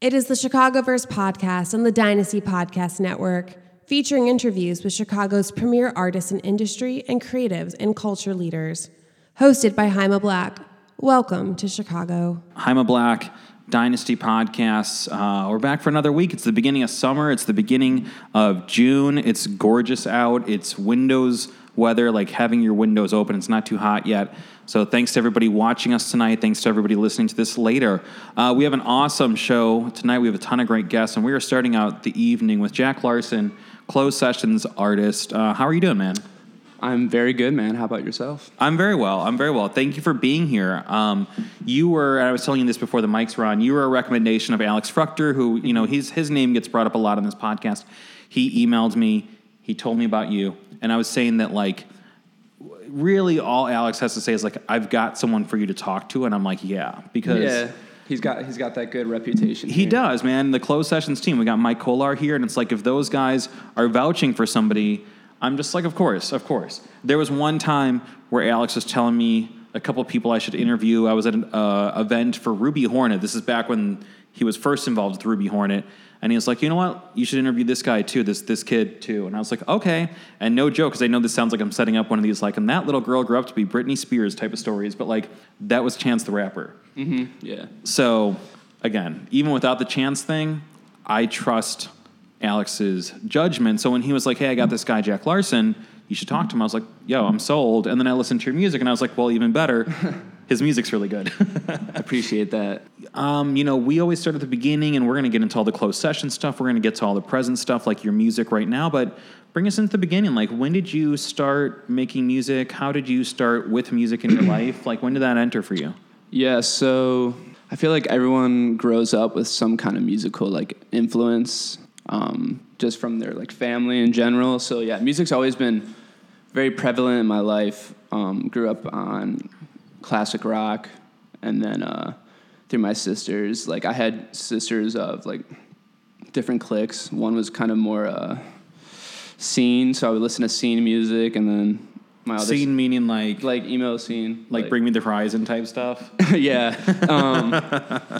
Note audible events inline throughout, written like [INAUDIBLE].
It is the Chicagoverse podcast on the Dynasty Podcast Network, featuring interviews with Chicago's premier artists in industry and creatives and culture leaders. Hosted by Jaime Black. Welcome to Chicago. Jaime Black, Dynasty Podcasts. Uh, we're back for another week. It's the beginning of summer. It's the beginning of June. It's gorgeous out. It's windows weather, like having your windows open. It's not too hot yet. So thanks to everybody watching us tonight. Thanks to everybody listening to this later. Uh, we have an awesome show tonight. We have a ton of great guests, and we are starting out the evening with Jack Larsen, closed sessions artist. Uh, how are you doing, man? I'm very good, man. How about yourself? I'm very well. I'm very well. Thank you for being here. Um, you were, I was telling you this before the mics were on. You were a recommendation of Alex Fruchter, who you know his his name gets brought up a lot on this podcast. He emailed me. He told me about you, and I was saying that like really all Alex has to say is like I've got someone for you to talk to, and I'm like yeah because. Yeah, he's got he's got that good reputation. He here. does, man. The closed sessions team. We got Mike Kolar here, and it's like if those guys are vouching for somebody, I'm just like, of course, of course. There was one time where Alex was telling me a couple of people I should interview. I was at an uh, event for Ruby Hornet. This is back when he was first involved with Ruby Hornet. And he was like, you know what? You should interview this guy too, this this kid too. And I was like, okay. And no joke, because I know this sounds like I'm setting up one of these like, and that little girl grew up to be Britney Spears type of stories, but like that was Chance the Rapper. Yeah, So, again, even without the chance thing, I trust Alex's judgment. So when he was like, "Hey, I got this guy Jack Larsen, you should talk to him," I was like, "Yo, I'm sold." And then I listened to your music, and I was like, "Well, even better, [LAUGHS] his music's really good." I [LAUGHS] appreciate that. um, you know, we always start at the beginning, and we're going to get into all the closed session stuff. We're going to get to all the present stuff, like your music right now. But bring us into the beginning. Like, when did you start making music? How did you start with music in your [CLEARS THROAT] life? Like, when did that enter for you? Yeah, so I feel like everyone grows up with some kind of musical like influence, um, just from their like family in general. So yeah, music's always been very prevalent in my life. Um, grew up on classic rock, and then uh, through my sisters, like I had sisters of like different cliques. One was kind of more uh, scene, so I would listen to scene music, and then my other Scene meaning like, like, like emo scene, like Bring Me the Horizon type stuff. [LAUGHS] yeah. [LAUGHS] Um,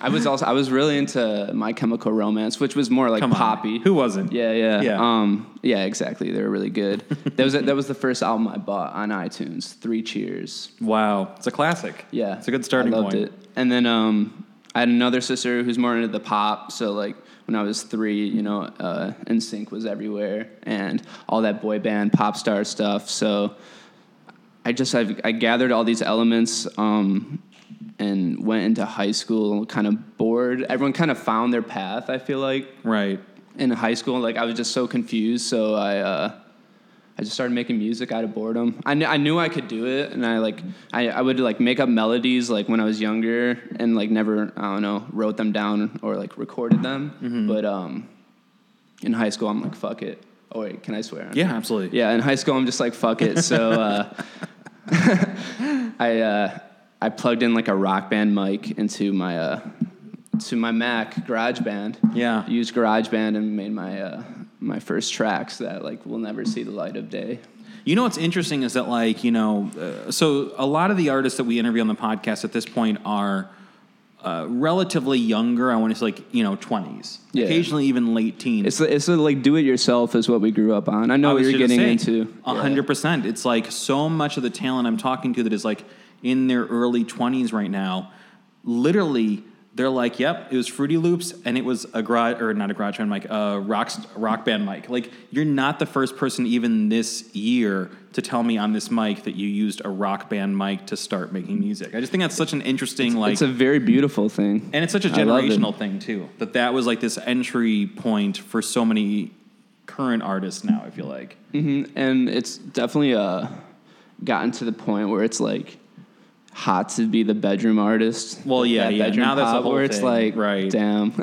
I was also I was really into My Chemical Romance, which was more like Come on. poppy. Who wasn't? Yeah, yeah, Yeah. Um, yeah, exactly. They were really good. [LAUGHS] that was that was the first album I bought on iTunes. Three Cheers. Wow, it's a classic. Yeah, it's a good starting I loved point. it. And then um, I had another sister who's more into the pop. So like when I was three, you know, uh, NSYNC was everywhere, and all that boy band pop star stuff. So I just I, I gathered all these elements um, and went into high school kind of bored. Everyone kind of found their path. I feel like Right. in high school, like I was just so confused. So I uh, I just started making music out of boredom. I, kn- I knew I could do it, and I like I, I would like make up melodies like when I was younger, and like never I don't know wrote them down or like recorded them. But um, in high school, I'm like fuck it. Oh wait, can I swear? Yeah, absolutely. Yeah, in high school, I'm just like fuck it. So uh, [LAUGHS] I uh, I plugged in like a rock band mic into my uh, to my Mac GarageBand. Yeah. Used GarageBand and made my uh, my first tracks that like will never see the light of day. You know what's interesting is that like you know, uh, so a lot of the artists that we interview on the podcast at this point are uh, relatively younger. I want to say like you know twenties, Yeah. occasionally even late teens. It's it's like do it yourself is what we grew up on. I know I what you're getting saying, into. A Yeah. hundred percent. It's like so much of the talent I'm talking to that is like in their early twenties right now. Literally, they're like, "Yep, it was Fruity Loops, and it was a garage or not a garage band mic, a rock rock band mic." Like, you're not the first person even this year to tell me on this mic that you used a rock band mic to start making music. I just think that's such an interesting like. It's a very beautiful thing. and it's such a generational thing too. That that was like this entry point for so many current artists now. I feel like. hmm And it's definitely uh, gotten to the point where it's like hot to be the bedroom artist. Well, yeah, That yeah. bedroom Now that's the pop whole where it's thing. like, Right. damn. [LAUGHS]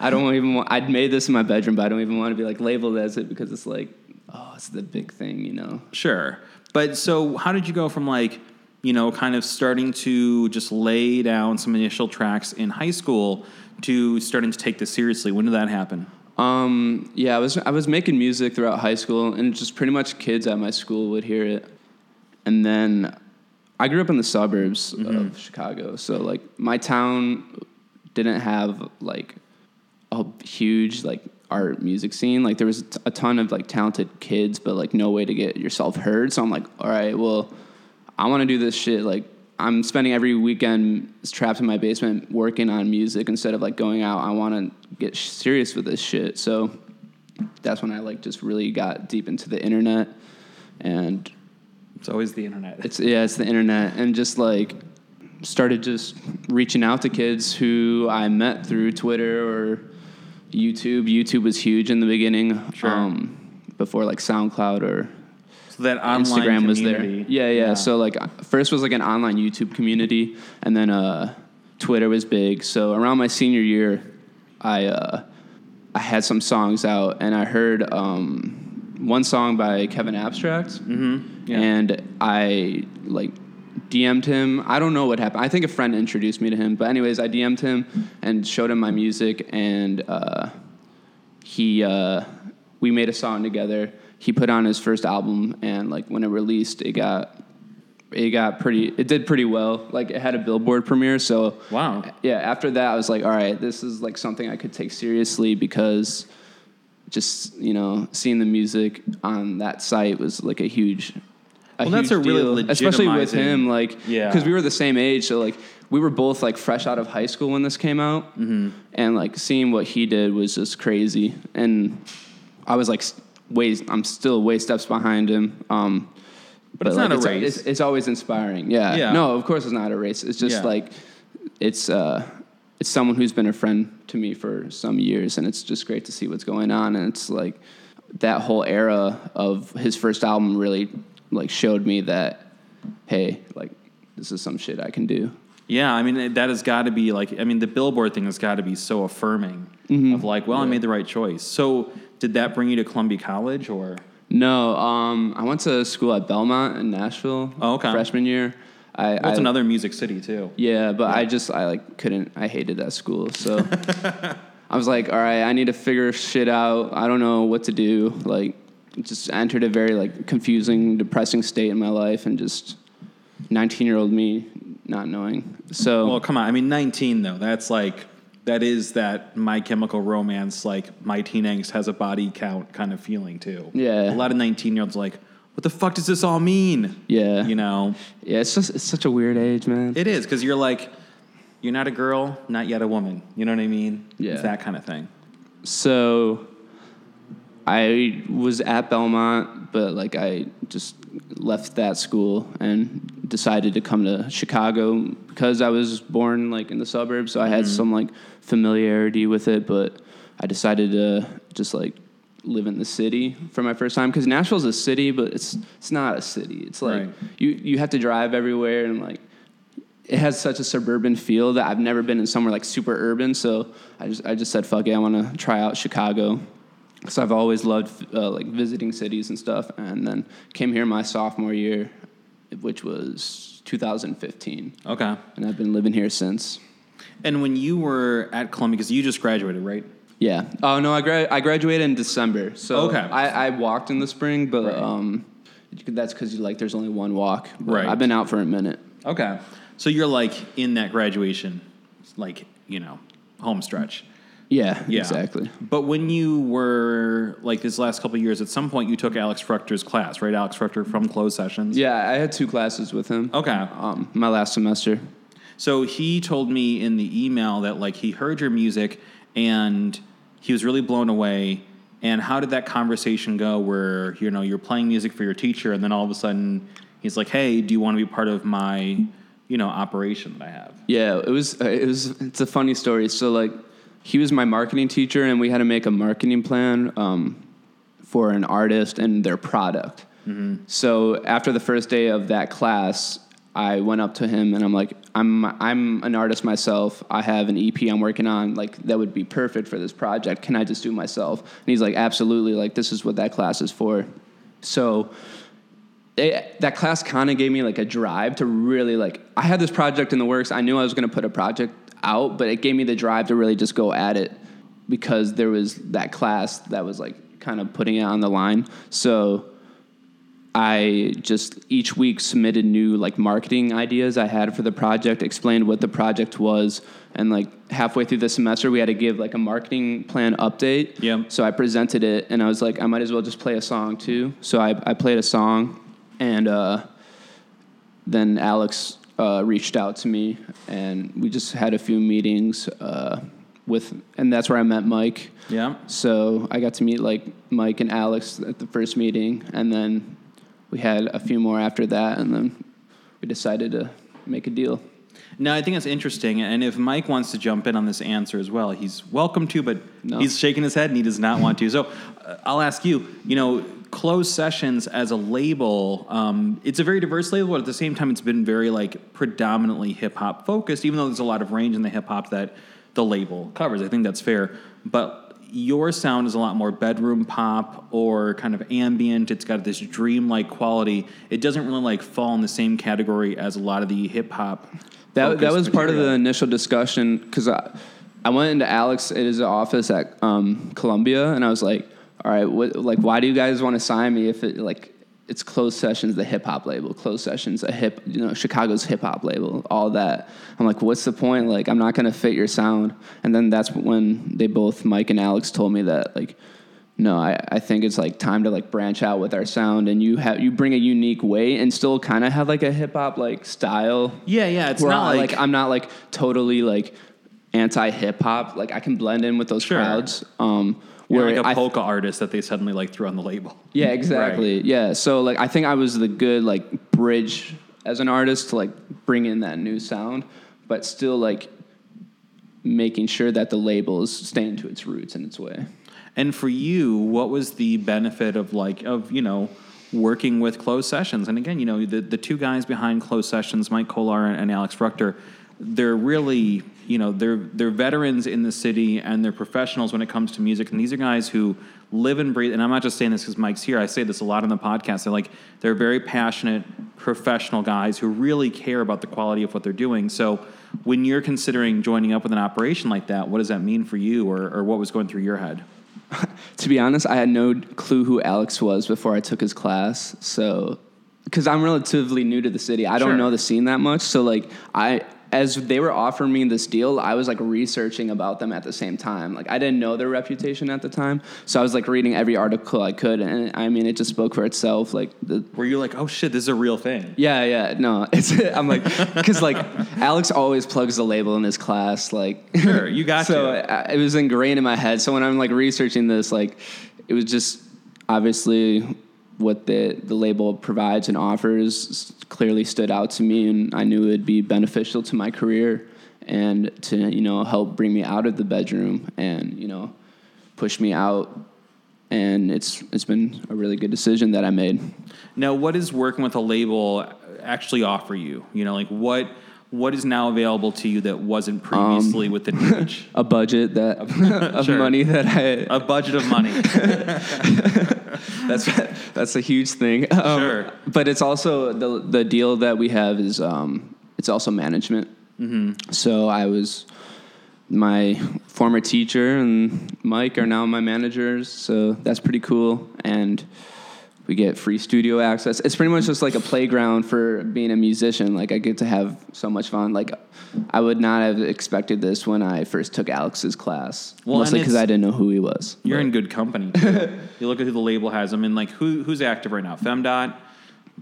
I don't even want. I'd made this in my bedroom, but I don't even want to be like labeled as it because it's like, oh, it's the big thing, you know. Sure. But so how did you go from like, you know, kind of starting to just lay down some initial tracks in high school to starting to take this seriously? When did that happen? Um, yeah, I was I was making music throughout high school, and just pretty much kids at my school would hear it. And then I grew up in the suburbs Mm-hmm. of Chicago, so like my town didn't have like a huge like art music scene. Like there was a ton of like talented kids, but like no way to get yourself heard. So I'm like, all right, well, I want to do this shit. Like I'm spending every weekend trapped in my basement working on music instead of like going out. I want to get serious with this shit. So that's when I like just really got deep into the internet and It's always the internet. it's yeah, it's the internet, and just like started just reaching out to kids who I met through Twitter or YouTube. YouTube was huge in the beginning, Sure. before like SoundCloud or so that online Instagram was there. community- Yeah, yeah, So like first was like an online YouTube community, and then uh, Twitter was big. So around my senior year, I uh, I had some songs out, and I heard um, one song by Kevin Abstract, mm-hmm. Yeah. and I like DM'd him. I don't know what happened. I think a friend introduced me to him, but anyways, I DM'd him and showed him my music, and uh, he uh, we made a song together. He put on his first album, and like when it released, it got it got pretty. It did pretty well. Like it had a Billboard premiere, so Wow. yeah. After that, I was like, all right, this is like something I could take seriously because just you know seeing the music on that site was like a huge. A Well, that's a really deal, especially with him, like, Yeah. because we were the same age, so like we were both like fresh out of high school when this came out, Mm-hmm. and like seeing what he did was just crazy, and I was like, s- way, I'm still way steps behind him. Um, But it's not a it's, race. It's, it's always inspiring. Yeah. Yeah. No, of course it's not a race. It's just Yeah. like it's uh, it's someone who's been a friend to me for some years, and it's just great to see what's going on. And it's like that whole era of his first album really like showed me that hey, like this is some shit I can do. Yeah, I mean that has got to be like I mean the billboard thing has got to be so affirming Mm-hmm. of like, well, I made the right choice. So did that bring you to Columbia College or? No, um, I went to school at Belmont in Nashville. Oh, okay. Freshman year. I, Well, it's I- another music city too. Yeah, but I just I like couldn't. I hated that school, so [LAUGHS] I was like, all right, I need to figure shit out. I don't know what to do. Like, just entered a very like confusing, depressing state in my life, and just nineteen year old me not knowing. So Well, come on. I mean, 19 though. That's like that is that My Chemical Romance like my teen angst has a body count kind of feeling too. Yeah. A lot of 19 year olds like, what the fuck does this all mean? yeah, You know, yeah, it's just it's such a weird age, man. it is because you're like, you're not a girl, not yet a woman. You know what I mean? Yeah. It's that kind of thing. So I was at Belmont, but like I just left that school and decided to come to Chicago because I was born like in the suburbs, so I had mm-hmm. some like familiarity with it, but I decided to just like live in the city for my first time because Nashville's a city, but it's it's not a city. It's like Right. you you have to drive everywhere and like it has such a suburban feel that I've never been in somewhere like super urban. So I just I just said fuck it, I want to try out Chicago because I've always loved uh, like visiting cities and stuff. And then came here my sophomore year, which was 2015, Okay. and I've been living here since. And when you were at Columbia, because you just graduated, right? Yeah. Oh no, I gra- I graduated in December. So Okay. I, I walked in the spring, but Right. um, that's because like there's only one walk. But Right. I've been out for a minute. Okay. So you're like in that graduation, like, you know, home stretch. Yeah. Yeah. Exactly. But when you were like this last couple of years, at some point you took Alex Fruchter's class, right? Alex Fruchter from Closed Sessions. Yeah, I had two classes with him. Okay. Um, my last semester. So he told me in the email that like he heard your music and he was really blown away. And how did that conversation go where, you know, you're playing music for your teacher and then all of a sudden he's like, Hey, do you want to be part of my, you know, operation that I have? Yeah, it was. uh, It was. It's a funny story. So like, he was my marketing teacher, and we had to make a marketing plan um, for an artist and their product. So after the first day of that class, I went up to him and I'm like, I'm I'm an artist myself. I have an EP I'm working on. Like that would be perfect for this project. Can I just do myself? And he's like, absolutely. Like this is what that class is for. So it, that class kind of gave me like a drive to really like i had this project in the works i knew i was going to put a project out but it gave me the drive to really just go at it because there was that class that was like kind of putting it on the line so I just each week submitted new like marketing ideas I had for the project, explained what the project was, and like halfway through the semester we had to give like a marketing plan update. Yep. So I presented it, and I was like, I might as well just play a song too. So I I played a song, and uh, then Alex uh, reached out to me, and we just had a few meetings uh, with, and that's where I met Mike. Yeah. So I got to meet like Mike and Alex at the first meeting, and then we had a few more after that, and then we decided to make a deal. No, I think it's interesting, and if Mike wants to jump in on this answer as well, he's welcome to. But No. he's shaking his head and he does not want to. So uh, I'll ask you. You know, closed sessions as a label, um, it's a very diverse label, but at the same time, it's been very like predominantly hip hop focused. Even though there's a lot of range in the hip hop that the label covers, I think that's fair. But your sound is a lot more bedroom pop or kind of ambient. It's got this dreamlike quality. It doesn't really like fall in the same category as a lot of the hip hop. That, that was part of the initial discussion because I, I went into Alex at his office at um, Columbia and I was like, all right, what, like, why do you guys want to sign me if it like it's closed sessions, the hip hop label, closed sessions, a hip, you know, Chicago's hip hop label, all that. I'm like, what's the point? Like, I'm not gonna fit your sound. And then that's when they both, Mike and Alex, told me that like, no, I, I think it's like time to like branch out with our sound and you have you bring a unique way and still kind of have like a hip hop like style Yeah, yeah. It's not I, like, like, I'm not like totally like anti hip hop. Like I can blend in with those Sure. crowds. Um, you're like a polka artist that they suddenly like threw on the label. [LAUGHS] yeah, exactly. Yeah. So like I think I was the good like bridge as an artist to like bring in that new sound, but still like making sure that the label is staying to its roots in its way. And for you, what was the benefit of like of you know working with closed sessions? And again, you know the the two guys behind closed sessions, Mike Kolar and, and Alex Fruchter, they're really you know they're they're veterans in the city and they're professionals when it comes to music. And these are guys who live and breathe. And I'm not just saying this because Mike's here. I say this a lot on the podcast. They're like they're very passionate, professional guys who really care about the quality of what they're doing. So. When you're considering joining up with an operation like that, what does that mean for you, or, or what was going through your head? [LAUGHS] To be honest, I had no clue who Alex was before I took his class. So, because I'm relatively new to the city, I don't know the scene that much. So, like, I as they were offering me this deal, I was like researching about them at the same time. Like, I didn't know their reputation at the time, so I was like reading every article I could, and I mean, it just spoke for itself. Like, the, Were you like, oh shit, this is a real thing? yeah, yeah, no, it's [LAUGHS] I'm like, because like Alex always plugs the label in his class, like [LAUGHS] Sure, you got so to. I, uh, it was ingrained in my head. So when I'm like researching this, like it was just obviously what the the label provides and offers clearly stood out to me, and I knew it'd be beneficial to my career and to you know help bring me out of the bedroom and you know push me out. And it's it's been a really good decision that I made. Now, what does working with a label actually offer you? You know, like what what is now available to you that wasn't previously within reach? [LAUGHS] A budget that [LAUGHS] [LAUGHS] of Sure. money that I A budget of money. that's that's a huge thing. Um, Sure. But it's also the the deal that we have is um, it's also management. Mm-hmm. So I was my former teacher and Mike are now my managers. So that's pretty cool. And we get free studio access. It's pretty much just like a playground for being a musician. Like I get to have so much fun. Like I would not have expected this when I first took Alex's class. Well, mostly because I didn't know who he was. You're in good company. too. [LAUGHS] you look at who the label has. I mean, like who who's active right now? Femdot,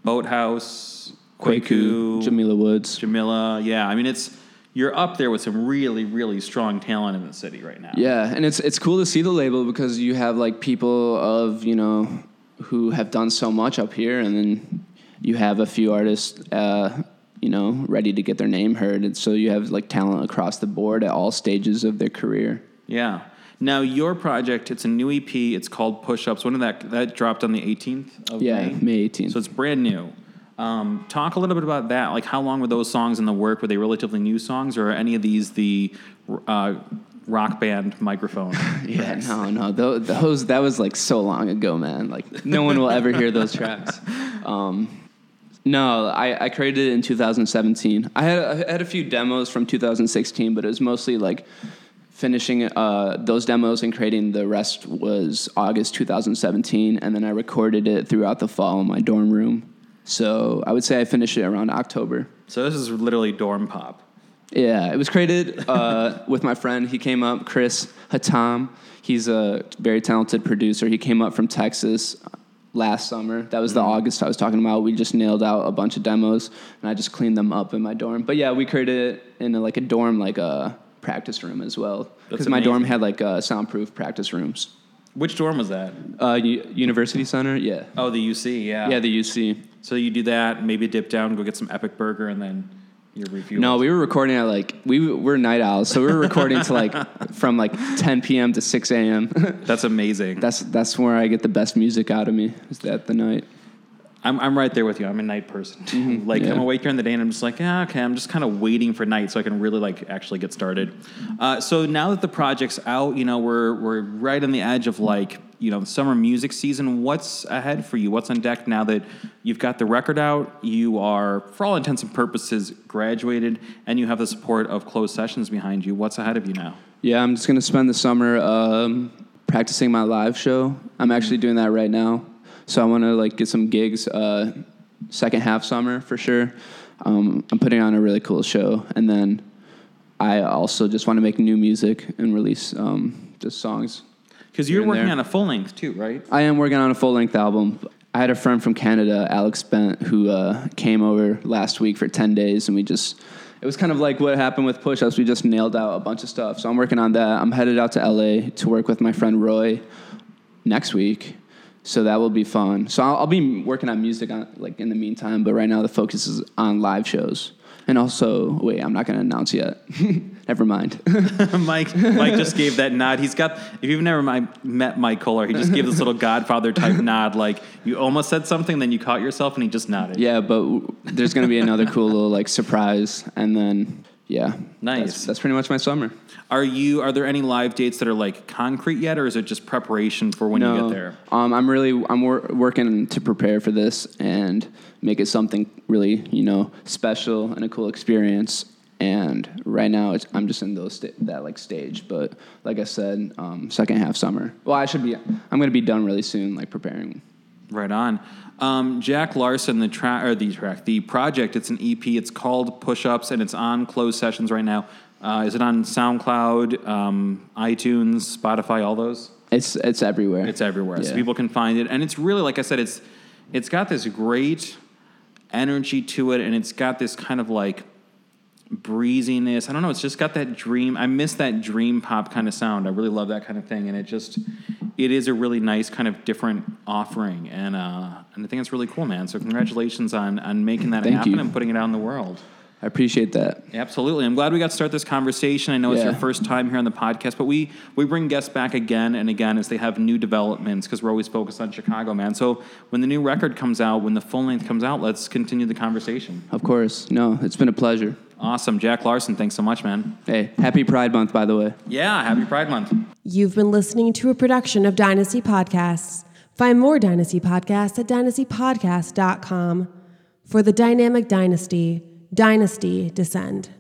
Boathouse, Kweku, Jamila Woods. Jamila. Yeah, I mean it's you're up there with some really really strong talent in the city right now. Yeah, and it's it's cool to see the label because you have like people of you know who have done so much up here, and then you have a few artists, uh, you know, ready to get their name heard, and so you have like talent across the board at all stages of their career. Yeah. Now your project, it's a new EP. It's called Push Ups. When did that that dropped on the 18th of Yeah, May? May 18th. So it's brand new. Um, talk a little bit about that. Like, how long were those songs in the work? Were they relatively new songs, or are any of these the uh, rock band microphone? [LAUGHS] Yeah, no, no, tho- those that was like so long ago, man. Like no one will ever hear those tracks. [LAUGHS] Um, no, I, I created it in 2017. I had I had a few demos from 2016, but it was mostly like finishing uh, those demos and creating the rest was August 2017, and then I recorded it throughout the fall in my dorm room. So I would say I finished it around October. So this is literally dorm pop. Yeah, it was created uh, [LAUGHS] with my friend. He came up, Chris Hatam. He's a very talented producer. He came up from Texas last summer. That was the August I was talking about. We just nailed out a bunch of demos, and I just cleaned them up in my dorm. But yeah, we created it in a, like a dorm, like a practice room as well. Because my dorm had like uh, soundproof practice rooms. Which dorm was that? Uh, U- University Center, yeah, Oh, the UC. Yeah. yeah, the UC. so you do that, maybe dip down, go get some epic burger, and then your review. No, we were recording at like we we're night owls, so we were recording to like [LAUGHS] from like 10 p.m. to 6 a.m. That's amazing. that's that's where I get the best music out of me. Is that the night? I'm, I'm right there with you. I'm a night person. too. [LAUGHS] like yeah. I'm awake during the day and I'm just like, yeah, okay. I'm just kind of waiting for night so I can really like actually get started. Uh, so now that the project's out, you know, we're we're right on the edge of like you know summer music season. What's ahead for you? What's on deck now that you've got the record out? You are, for all intents and purposes, graduated, and you have the support of closed sessions behind you. What's ahead of you now? Yeah, I'm just gonna spend the summer um, practicing my live show. I'm actually doing that right now, so I want to like get some gigs. Uh, second half summer for sure. Um, I'm putting on a really cool show, and then I also just want to make new music and release um, just songs. Because you're working there. on a full length too, right? I am working on a full length album. I had a friend from Canada, Alex Bent, who uh, came over last week for 10 days, and we just, it was kind of like what happened with Push Ups. We just nailed out a bunch of stuff. So I'm working on that. I'm headed out to LA to work with my friend Roy next week. So that will be fun. So I'll, I'll be working on music on, like in the meantime, but right now the focus is on live shows. And also, wait, I'm not going to announce yet. [LAUGHS] Never mind. [LAUGHS] Mike, Mike just gave that nod. He's got. If you've never met Mike Kolar, he just gave this little Godfather type [LAUGHS] nod, like you almost said something, then you caught yourself, and he just nodded. Yeah, but w- there's gonna be another cool little like surprise, and then yeah, Nice. That's, that's pretty much my summer. Are you? Are there any live dates that are like concrete yet, or is it just preparation for when you get there? Um, I'm really I'm wor- working to prepare for this and make it something really you know special and a cool experience. And right now, it's, I'm just in those sta- that like stage. But like I said, um, second half summer. Well, I should be. I'm gonna be done really soon, like preparing. Right on. Um, Jack Larsen, the track or the track, the project. It's an EP. It's called Push Ups, and it's on closed sessions right now. Uh, is it on SoundCloud, um, iTunes, Spotify, all those? It's it's everywhere. It's everywhere, so people can find it, and it's really like I said, it's it's got this great energy to it, and it's got this kind of like breeziness. I don't know. It's just got that dream. I miss that dream pop kind of sound. I really love that kind of thing, and it just it is a really nice kind of different offering, and uh, and I think it's really cool, man. So congratulations on on making that Thank happen you. and putting it out in the world. I appreciate that. Absolutely. I'm glad we got to start this conversation. I know it's your first time here on the podcast, but we, we bring guests back again and again as they have new developments because we're always focused on Chicago, man. So when the new record comes out, when the full length comes out, let's continue the conversation. Of course. No, it's been a pleasure. Awesome. Jack Larsen, thanks so much, man. Hey, happy Pride Month, by the way. Yeah, happy Pride Month. You've been listening to a production of Dynasty Podcasts. Find more Dynasty Podcasts at dynastypodcast.com. For the dynamic dynasty, Dynasty Descend.